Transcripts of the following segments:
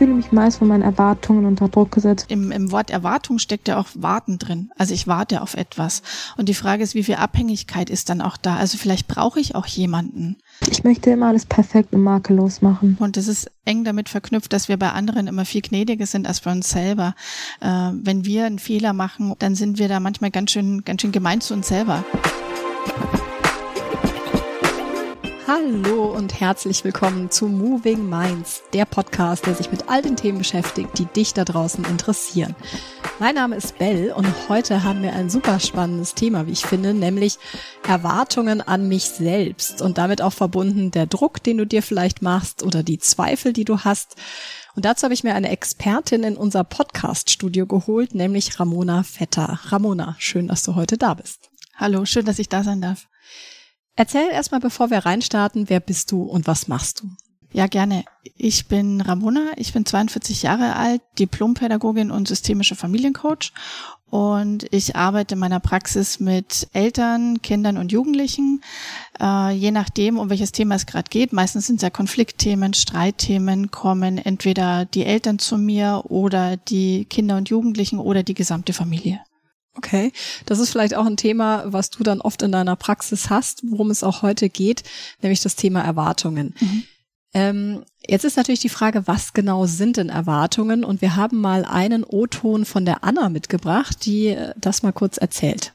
fühle mich meist von meinen Erwartungen unter Druck gesetzt. Im, Im Wort Erwartung steckt ja auch Warten drin. Also ich warte auf etwas. Und die Frage ist, wie viel Abhängigkeit ist dann auch da? Also vielleicht brauche ich auch jemanden. Ich möchte immer alles perfekt und makellos machen. Und es ist eng damit verknüpft, dass wir bei anderen immer viel gnädiger sind als bei uns selber. Äh, wenn wir einen Fehler machen, dann sind wir da manchmal ganz schön, ganz schön gemein zu uns selber. Hallo und herzlich willkommen zu Moving Minds, der Podcast, der sich mit all den Themen beschäftigt, die dich da draußen interessieren. Mein Name ist Bell und heute haben wir ein super spannendes Thema, wie ich finde, nämlich Erwartungen an mich selbst und damit auch verbunden der Druck, den du dir vielleicht machst oder die Zweifel, die du hast. Und dazu habe ich mir eine Expertin in unser Podcast-Studio geholt, nämlich Ramona Vetter. Ramona, schön, dass du heute da bist. Hallo, schön, dass ich da sein darf. Erzähl erstmal, bevor wir reinstarten, wer bist du und was machst du? Ja, gerne. Ich bin Ramona, ich bin 42 Jahre alt, Diplompädagogin und systemische Familiencoach und ich arbeite in meiner Praxis mit Eltern, Kindern und Jugendlichen, äh, je nachdem, um welches Thema es gerade geht. Meistens sind es ja Konfliktthemen, Streitthemen, kommen entweder die Eltern zu mir oder die Kinder und Jugendlichen oder die gesamte Familie. Okay, das ist vielleicht auch ein Thema, was du dann oft in deiner Praxis hast, worum es auch heute geht, nämlich das Thema Erwartungen. Mhm. Ähm, jetzt ist natürlich die Frage, was genau sind denn Erwartungen? Und wir haben mal einen O-Ton von der Anna mitgebracht, die äh, das mal kurz erzählt.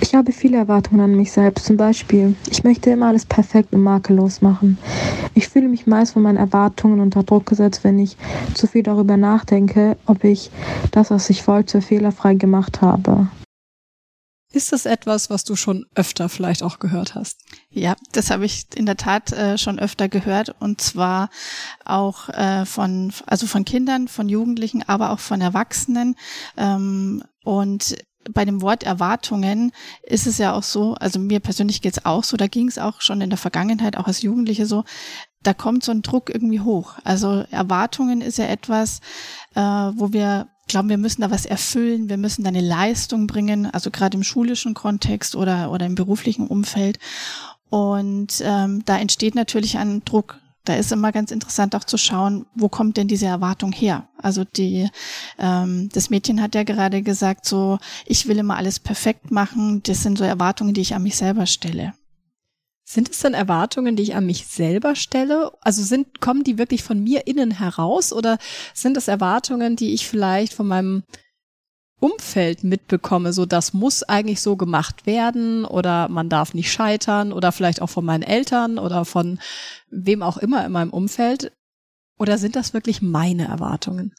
Ich habe viele Erwartungen an mich selbst. Zum Beispiel, ich möchte immer alles perfekt und makellos machen. Ich fühle mich meist von meinen Erwartungen unter Druck gesetzt, wenn ich zu viel darüber nachdenke, ob ich das, was ich wollte, fehlerfrei gemacht habe. Ist das etwas, was du schon öfter vielleicht auch gehört hast? Ja, das habe ich in der Tat äh, schon öfter gehört und zwar auch äh, von also von Kindern, von Jugendlichen, aber auch von Erwachsenen. Ähm, und bei dem Wort Erwartungen ist es ja auch so, also mir persönlich geht's auch so, da ging es auch schon in der Vergangenheit, auch als Jugendliche so, da kommt so ein Druck irgendwie hoch. Also Erwartungen ist ja etwas, äh, wo wir glauben, wir müssen da was erfüllen, wir müssen da eine Leistung bringen, also gerade im schulischen Kontext oder, oder im beruflichen Umfeld. Und ähm, da entsteht natürlich ein Druck da ist immer ganz interessant auch zu schauen, wo kommt denn diese Erwartung her? Also die, ähm, das Mädchen hat ja gerade gesagt, so, ich will immer alles perfekt machen. Das sind so Erwartungen, die ich an mich selber stelle. Sind es denn Erwartungen, die ich an mich selber stelle? Also sind, kommen die wirklich von mir innen heraus oder sind es Erwartungen, die ich vielleicht von meinem Umfeld mitbekomme, so das muss eigentlich so gemacht werden oder man darf nicht scheitern oder vielleicht auch von meinen Eltern oder von wem auch immer in meinem Umfeld? Oder sind das wirklich meine Erwartungen?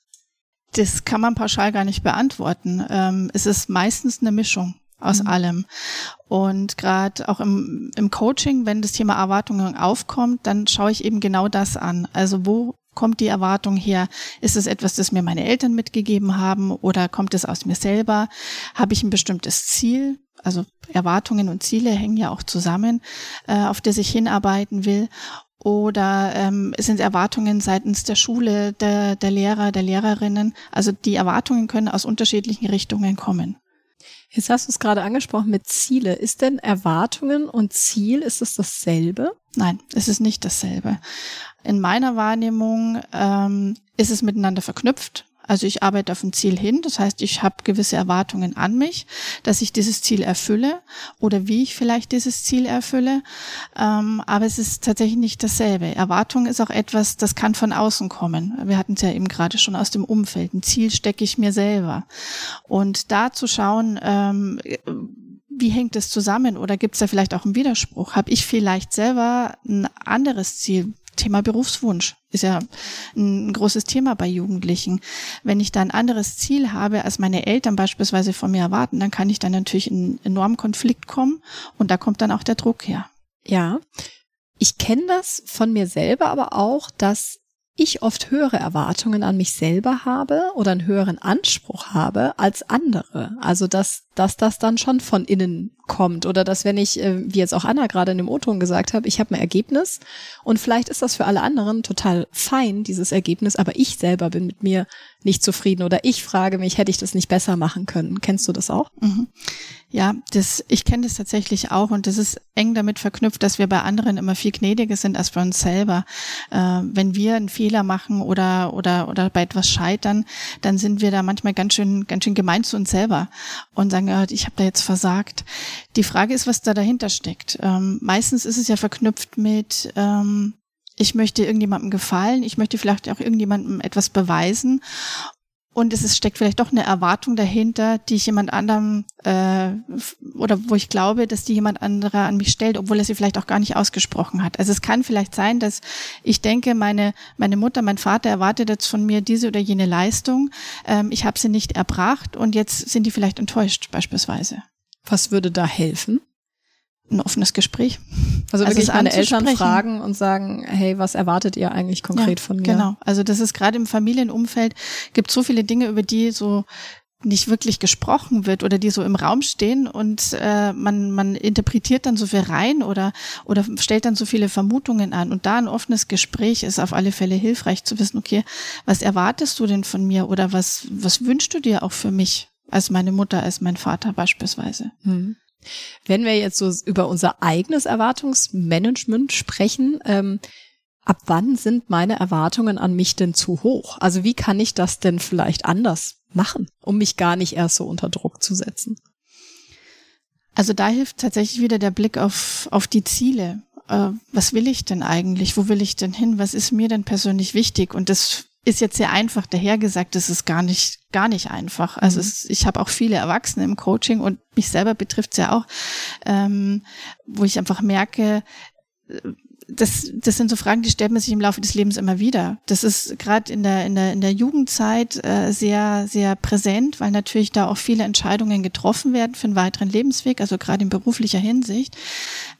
Das kann man pauschal gar nicht beantworten. Ähm, es ist meistens eine Mischung aus mhm. allem. Und gerade auch im, im Coaching, wenn das Thema Erwartungen aufkommt, dann schaue ich eben genau das an. Also wo kommt die Erwartung her? Ist es etwas, das mir meine Eltern mitgegeben haben oder kommt es aus mir selber? Habe ich ein bestimmtes Ziel? Also Erwartungen und Ziele hängen ja auch zusammen, äh, auf das ich hinarbeiten will. Oder ähm, sind Erwartungen seitens der Schule, der, der Lehrer, der Lehrerinnen? Also die Erwartungen können aus unterschiedlichen Richtungen kommen. Jetzt hast du es gerade angesprochen mit Ziele. Ist denn Erwartungen und Ziel, ist es dasselbe? Nein, es ist nicht dasselbe. In meiner Wahrnehmung ähm, ist es miteinander verknüpft. Also ich arbeite auf ein Ziel hin, das heißt, ich habe gewisse Erwartungen an mich, dass ich dieses Ziel erfülle oder wie ich vielleicht dieses Ziel erfülle. Ähm, aber es ist tatsächlich nicht dasselbe. Erwartung ist auch etwas, das kann von außen kommen. Wir hatten es ja eben gerade schon aus dem Umfeld. Ein Ziel stecke ich mir selber. Und da zu schauen, ähm, wie hängt es zusammen oder gibt es da vielleicht auch einen Widerspruch? Habe ich vielleicht selber ein anderes Ziel? Thema Berufswunsch ist ja ein großes Thema bei Jugendlichen. Wenn ich da ein anderes Ziel habe, als meine Eltern beispielsweise von mir erwarten, dann kann ich dann natürlich in einen enormen Konflikt kommen und da kommt dann auch der Druck her. Ja, ich kenne das von mir selber aber auch, dass ich oft höhere Erwartungen an mich selber habe oder einen höheren Anspruch habe als andere. Also dass dass das dann schon von innen kommt oder dass wenn ich, äh, wie jetzt auch Anna gerade in dem O-Ton gesagt habe, ich habe ein Ergebnis und vielleicht ist das für alle anderen total fein, dieses Ergebnis, aber ich selber bin mit mir nicht zufrieden oder ich frage mich, hätte ich das nicht besser machen können. Kennst du das auch? Mhm. Ja, das, ich kenne das tatsächlich auch und das ist eng damit verknüpft, dass wir bei anderen immer viel gnädiger sind als bei uns selber. Äh, wenn wir einen Fehler machen oder, oder, oder bei etwas scheitern, dann sind wir da manchmal ganz schön, ganz schön gemein zu uns selber und sagen, ja, ich habe da jetzt versagt. Die Frage ist, was da dahinter steckt. Ähm, meistens ist es ja verknüpft mit, ähm, ich möchte irgendjemandem gefallen, ich möchte vielleicht auch irgendjemandem etwas beweisen und es ist, steckt vielleicht doch eine Erwartung dahinter, die ich jemand anderem äh, oder wo ich glaube, dass die jemand anderer an mich stellt, obwohl er sie vielleicht auch gar nicht ausgesprochen hat. Also es kann vielleicht sein, dass ich denke, meine meine Mutter, mein Vater erwartet jetzt von mir diese oder jene Leistung. Ähm, ich habe sie nicht erbracht und jetzt sind die vielleicht enttäuscht beispielsweise. Was würde da helfen? Ein offenes Gespräch. Also, also wirklich meine Eltern fragen und sagen, hey, was erwartet ihr eigentlich konkret ja, von mir? Genau. Also das ist gerade im Familienumfeld gibt so viele Dinge, über die so nicht wirklich gesprochen wird oder die so im Raum stehen und äh, man man interpretiert dann so viel rein oder oder stellt dann so viele Vermutungen an und da ein offenes Gespräch ist auf alle Fälle hilfreich zu wissen okay was erwartest du denn von mir oder was was wünschst du dir auch für mich als meine Mutter als mein Vater beispielsweise hm. Wenn wir jetzt so über unser eigenes Erwartungsmanagement sprechen, ähm, ab wann sind meine Erwartungen an mich denn zu hoch? Also wie kann ich das denn vielleicht anders machen, um mich gar nicht erst so unter Druck zu setzen? Also da hilft tatsächlich wieder der Blick auf, auf die Ziele. Äh, was will ich denn eigentlich? Wo will ich denn hin? Was ist mir denn persönlich wichtig? Und das ist jetzt sehr einfach dahergesagt, das ist gar nicht, gar nicht einfach. Also mhm. es, ich habe auch viele Erwachsene im Coaching und mich selber betrifft es ja auch, ähm, wo ich einfach merke, äh, das, das sind so Fragen, die stellt man sich im Laufe des Lebens immer wieder. Das ist gerade in der, in der, in der Jugendzeit äh, sehr, sehr präsent, weil natürlich da auch viele Entscheidungen getroffen werden für einen weiteren Lebensweg, also gerade in beruflicher Hinsicht.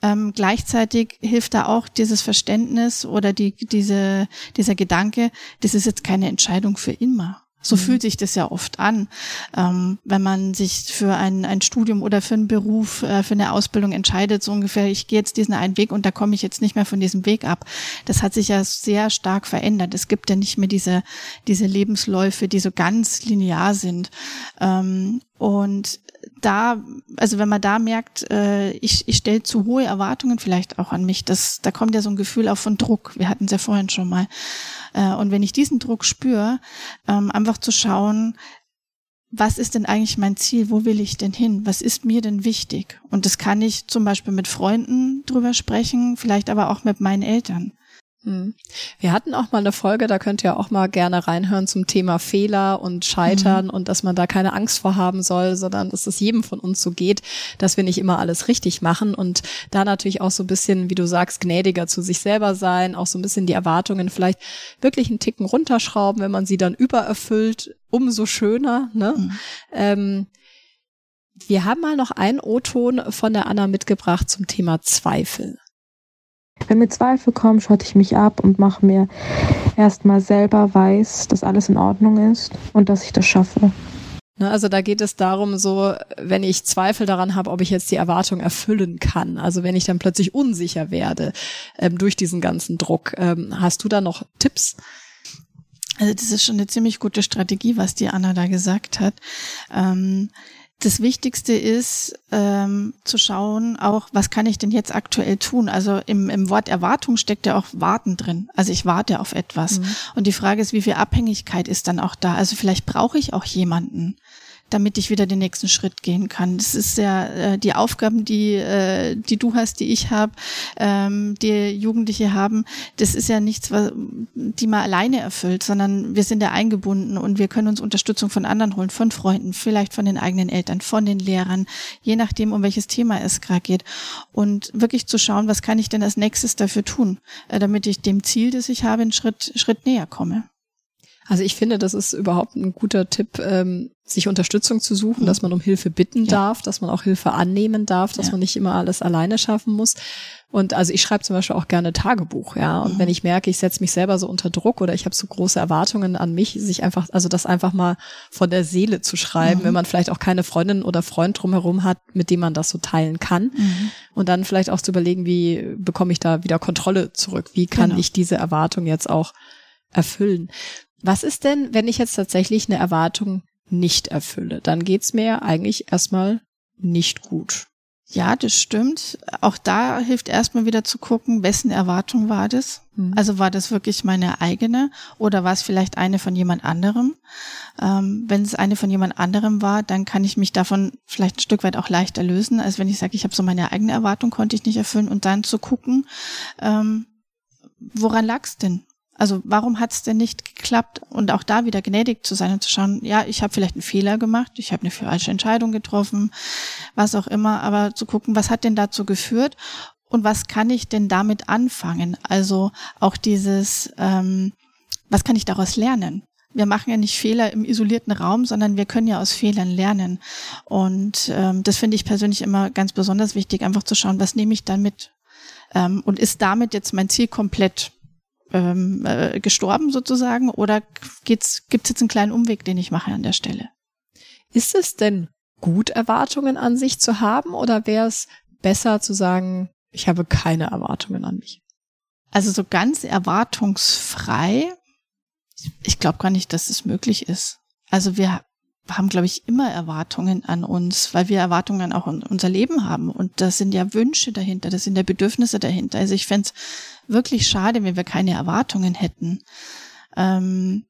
Ähm, gleichzeitig hilft da auch dieses Verständnis oder die, diese, dieser Gedanke, das ist jetzt keine Entscheidung für immer. So mhm. fühlt sich das ja oft an, ähm, wenn man sich für ein, ein Studium oder für einen Beruf, äh, für eine Ausbildung entscheidet, so ungefähr, ich gehe jetzt diesen einen Weg und da komme ich jetzt nicht mehr von diesem Weg ab. Das hat sich ja sehr stark verändert. Es gibt ja nicht mehr diese, diese Lebensläufe, die so ganz linear sind. Ähm, und da, also wenn man da merkt, äh, ich, ich stelle zu hohe Erwartungen vielleicht auch an mich, das, da kommt ja so ein Gefühl auch von Druck. Wir hatten es ja vorhin schon mal. Äh, und wenn ich diesen Druck spüre, ähm, einfach zu schauen, was ist denn eigentlich mein Ziel? Wo will ich denn hin? Was ist mir denn wichtig? Und das kann ich zum Beispiel mit Freunden drüber sprechen, vielleicht aber auch mit meinen Eltern. Hm. Wir hatten auch mal eine Folge, da könnt ihr auch mal gerne reinhören zum Thema Fehler und Scheitern mhm. und dass man da keine Angst vor haben soll, sondern dass es jedem von uns so geht, dass wir nicht immer alles richtig machen und da natürlich auch so ein bisschen, wie du sagst, gnädiger zu sich selber sein, auch so ein bisschen die Erwartungen vielleicht wirklich einen Ticken runterschrauben, wenn man sie dann übererfüllt, umso schöner. Ne? Mhm. Ähm, wir haben mal noch einen O-Ton von der Anna mitgebracht zum Thema Zweifel. Wenn mir Zweifel kommen, schotte ich mich ab und mache mir erstmal selber weiß, dass alles in Ordnung ist und dass ich das schaffe. Ne, also da geht es darum, so, wenn ich Zweifel daran habe, ob ich jetzt die Erwartung erfüllen kann. Also wenn ich dann plötzlich unsicher werde ähm, durch diesen ganzen Druck. Ähm, hast du da noch Tipps? Also das ist schon eine ziemlich gute Strategie, was die Anna da gesagt hat. Ähm, das Wichtigste ist ähm, zu schauen, auch was kann ich denn jetzt aktuell tun? Also im, im Wort Erwartung steckt ja auch Warten drin. Also ich warte auf etwas. Mhm. Und die Frage ist, wie viel Abhängigkeit ist dann auch da? Also vielleicht brauche ich auch jemanden damit ich wieder den nächsten Schritt gehen kann. Das ist ja äh, die Aufgaben, die äh, die du hast, die ich habe, ähm, die Jugendliche haben. Das ist ja nichts, was, die man alleine erfüllt, sondern wir sind ja eingebunden und wir können uns Unterstützung von anderen holen, von Freunden, vielleicht von den eigenen Eltern, von den Lehrern, je nachdem, um welches Thema es gerade geht. Und wirklich zu schauen, was kann ich denn als nächstes dafür tun, äh, damit ich dem Ziel, das ich habe, einen Schritt Schritt näher komme. Also ich finde, das ist überhaupt ein guter Tipp, ähm, sich Unterstützung zu suchen, mhm. dass man um Hilfe bitten ja. darf, dass man auch Hilfe annehmen darf, dass ja. man nicht immer alles alleine schaffen muss. Und also ich schreibe zum Beispiel auch gerne Tagebuch, ja. Und mhm. wenn ich merke, ich setze mich selber so unter Druck oder ich habe so große Erwartungen an mich, sich einfach, also das einfach mal von der Seele zu schreiben, mhm. wenn man vielleicht auch keine Freundin oder Freund drumherum hat, mit dem man das so teilen kann. Mhm. Und dann vielleicht auch zu überlegen, wie bekomme ich da wieder Kontrolle zurück? Wie kann genau. ich diese Erwartung jetzt auch erfüllen? Was ist denn, wenn ich jetzt tatsächlich eine Erwartung nicht erfülle? Dann geht's mir eigentlich erstmal nicht gut. Ja, das stimmt. Auch da hilft erstmal wieder zu gucken, wessen Erwartung war das? Mhm. Also war das wirklich meine eigene oder war es vielleicht eine von jemand anderem? Ähm, wenn es eine von jemand anderem war, dann kann ich mich davon vielleicht ein Stück weit auch leichter lösen, als wenn ich sage, ich habe so meine eigene Erwartung, konnte ich nicht erfüllen und dann zu gucken, ähm, woran lag's denn? Also warum hat es denn nicht geklappt? Und auch da wieder gnädig zu sein und zu schauen, ja, ich habe vielleicht einen Fehler gemacht, ich habe eine falsche Entscheidung getroffen, was auch immer, aber zu gucken, was hat denn dazu geführt und was kann ich denn damit anfangen? Also auch dieses, ähm, was kann ich daraus lernen? Wir machen ja nicht Fehler im isolierten Raum, sondern wir können ja aus Fehlern lernen. Und ähm, das finde ich persönlich immer ganz besonders wichtig, einfach zu schauen, was nehme ich dann mit? Ähm, und ist damit jetzt mein Ziel komplett ähm, äh, gestorben sozusagen oder geht's, gibt's jetzt einen kleinen Umweg, den ich mache an der Stelle? Ist es denn gut, Erwartungen an sich zu haben oder wäre es besser zu sagen, ich habe keine Erwartungen an mich? Also so ganz erwartungsfrei, ich glaube gar nicht, dass es möglich ist. Also wir haben, glaube ich, immer Erwartungen an uns, weil wir Erwartungen auch in unser Leben haben. Und das sind ja Wünsche dahinter, das sind ja Bedürfnisse dahinter. Also ich fände wirklich schade, wenn wir keine Erwartungen hätten. Ähm,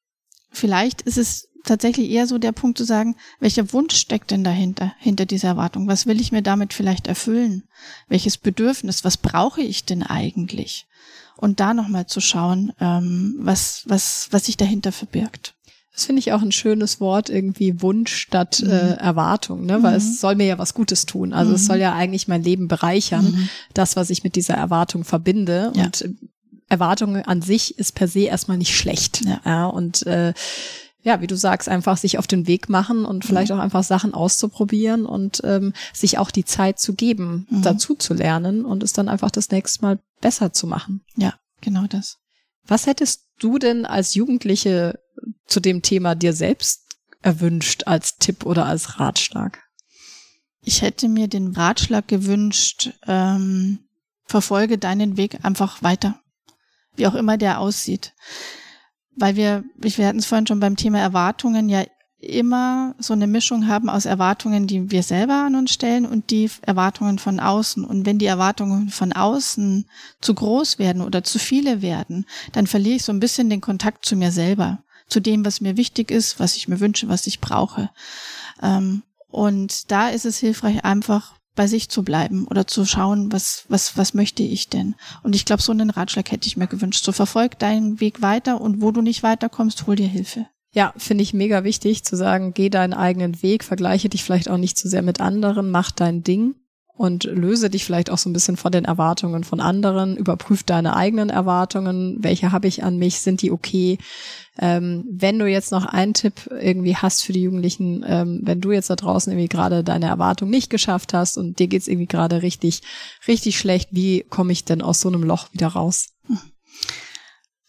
vielleicht ist es tatsächlich eher so der Punkt zu sagen, welcher Wunsch steckt denn dahinter, hinter dieser Erwartung? Was will ich mir damit vielleicht erfüllen? Welches Bedürfnis? Was brauche ich denn eigentlich? Und da nochmal zu schauen, ähm, was, was, was sich dahinter verbirgt. Das finde ich auch ein schönes Wort, irgendwie Wunsch statt mhm. äh, Erwartung, ne? weil mhm. es soll mir ja was Gutes tun. Also mhm. es soll ja eigentlich mein Leben bereichern, mhm. das, was ich mit dieser Erwartung verbinde. Ja. Und Erwartung an sich ist per se erstmal nicht schlecht. Ja. ja und äh, ja, wie du sagst, einfach sich auf den Weg machen und vielleicht mhm. auch einfach Sachen auszuprobieren und ähm, sich auch die Zeit zu geben, mhm. dazu zu lernen und es dann einfach das nächste Mal besser zu machen. Ja, genau das. Was hättest du denn als Jugendliche zu dem Thema dir selbst erwünscht als Tipp oder als Ratschlag? Ich hätte mir den Ratschlag gewünscht, ähm, verfolge deinen Weg einfach weiter, wie auch immer der aussieht. Weil wir, wir hatten es vorhin schon beim Thema Erwartungen, ja immer so eine Mischung haben aus Erwartungen, die wir selber an uns stellen und die Erwartungen von außen. Und wenn die Erwartungen von außen zu groß werden oder zu viele werden, dann verliere ich so ein bisschen den Kontakt zu mir selber, zu dem, was mir wichtig ist, was ich mir wünsche, was ich brauche. Ähm, und da ist es hilfreich, einfach bei sich zu bleiben oder zu schauen, was, was, was möchte ich denn? Und ich glaube, so einen Ratschlag hätte ich mir gewünscht. So verfolg deinen Weg weiter und wo du nicht weiterkommst, hol dir Hilfe. Ja, finde ich mega wichtig zu sagen, geh deinen eigenen Weg, vergleiche dich vielleicht auch nicht zu sehr mit anderen, mach dein Ding und löse dich vielleicht auch so ein bisschen von den Erwartungen von anderen, überprüf deine eigenen Erwartungen, welche habe ich an mich, sind die okay? Ähm, wenn du jetzt noch einen Tipp irgendwie hast für die Jugendlichen, ähm, wenn du jetzt da draußen irgendwie gerade deine Erwartung nicht geschafft hast und dir geht's irgendwie gerade richtig, richtig schlecht, wie komme ich denn aus so einem Loch wieder raus?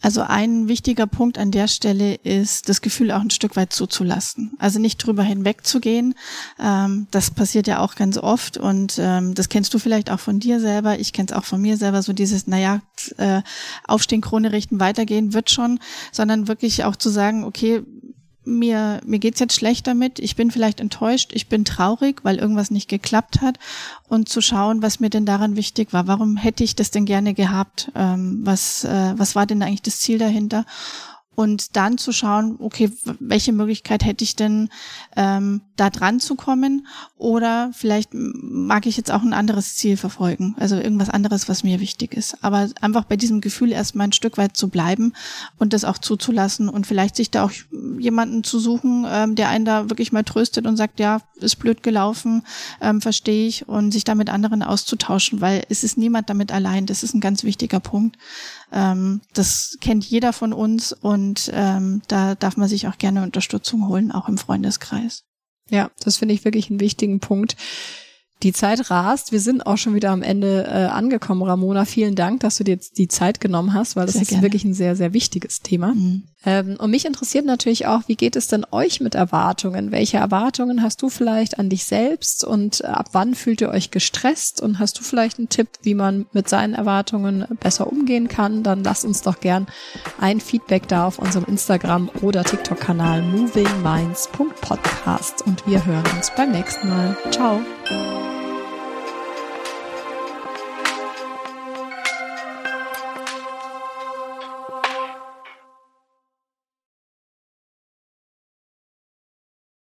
Also ein wichtiger Punkt an der Stelle ist, das Gefühl auch ein Stück weit zuzulassen. Also nicht drüber hinwegzugehen. Ähm, das passiert ja auch ganz oft und ähm, das kennst du vielleicht auch von dir selber. Ich kenne es auch von mir selber, so dieses, naja, äh, aufstehen, Krone richten, weitergehen wird schon, sondern wirklich auch zu sagen, okay, mir, mir geht's jetzt schlecht damit, ich bin vielleicht enttäuscht, ich bin traurig, weil irgendwas nicht geklappt hat und zu schauen, was mir denn daran wichtig war. Warum hätte ich das denn gerne gehabt? Ähm, was, äh, was war denn eigentlich das Ziel dahinter? Und dann zu schauen, okay, welche Möglichkeit hätte ich denn, ähm, da dran zu kommen oder vielleicht mag ich jetzt auch ein anderes Ziel verfolgen, also irgendwas anderes, was mir wichtig ist. Aber einfach bei diesem Gefühl erstmal ein Stück weit zu bleiben und das auch zuzulassen und vielleicht sich da auch jemanden zu suchen, ähm, der einen da wirklich mal tröstet und sagt, ja, ist blöd gelaufen, ähm, verstehe ich und sich da mit anderen auszutauschen, weil es ist niemand damit allein. Das ist ein ganz wichtiger Punkt. Ähm, das kennt jeder von uns und ähm, da darf man sich auch gerne Unterstützung holen, auch im Freundeskreis. Ja, das finde ich wirklich einen wichtigen Punkt. Die Zeit rast. Wir sind auch schon wieder am Ende äh, angekommen, Ramona. Vielen Dank, dass du dir jetzt die Zeit genommen hast, weil das sehr ist gerne. wirklich ein sehr, sehr wichtiges Thema. Mhm. Ähm, und mich interessiert natürlich auch, wie geht es denn euch mit Erwartungen? Welche Erwartungen hast du vielleicht an dich selbst und ab wann fühlt ihr euch gestresst? Und hast du vielleicht einen Tipp, wie man mit seinen Erwartungen besser umgehen kann? Dann lasst uns doch gern ein Feedback da auf unserem Instagram oder TikTok-Kanal movingminds.podcast und wir hören uns beim nächsten Mal. Ciao!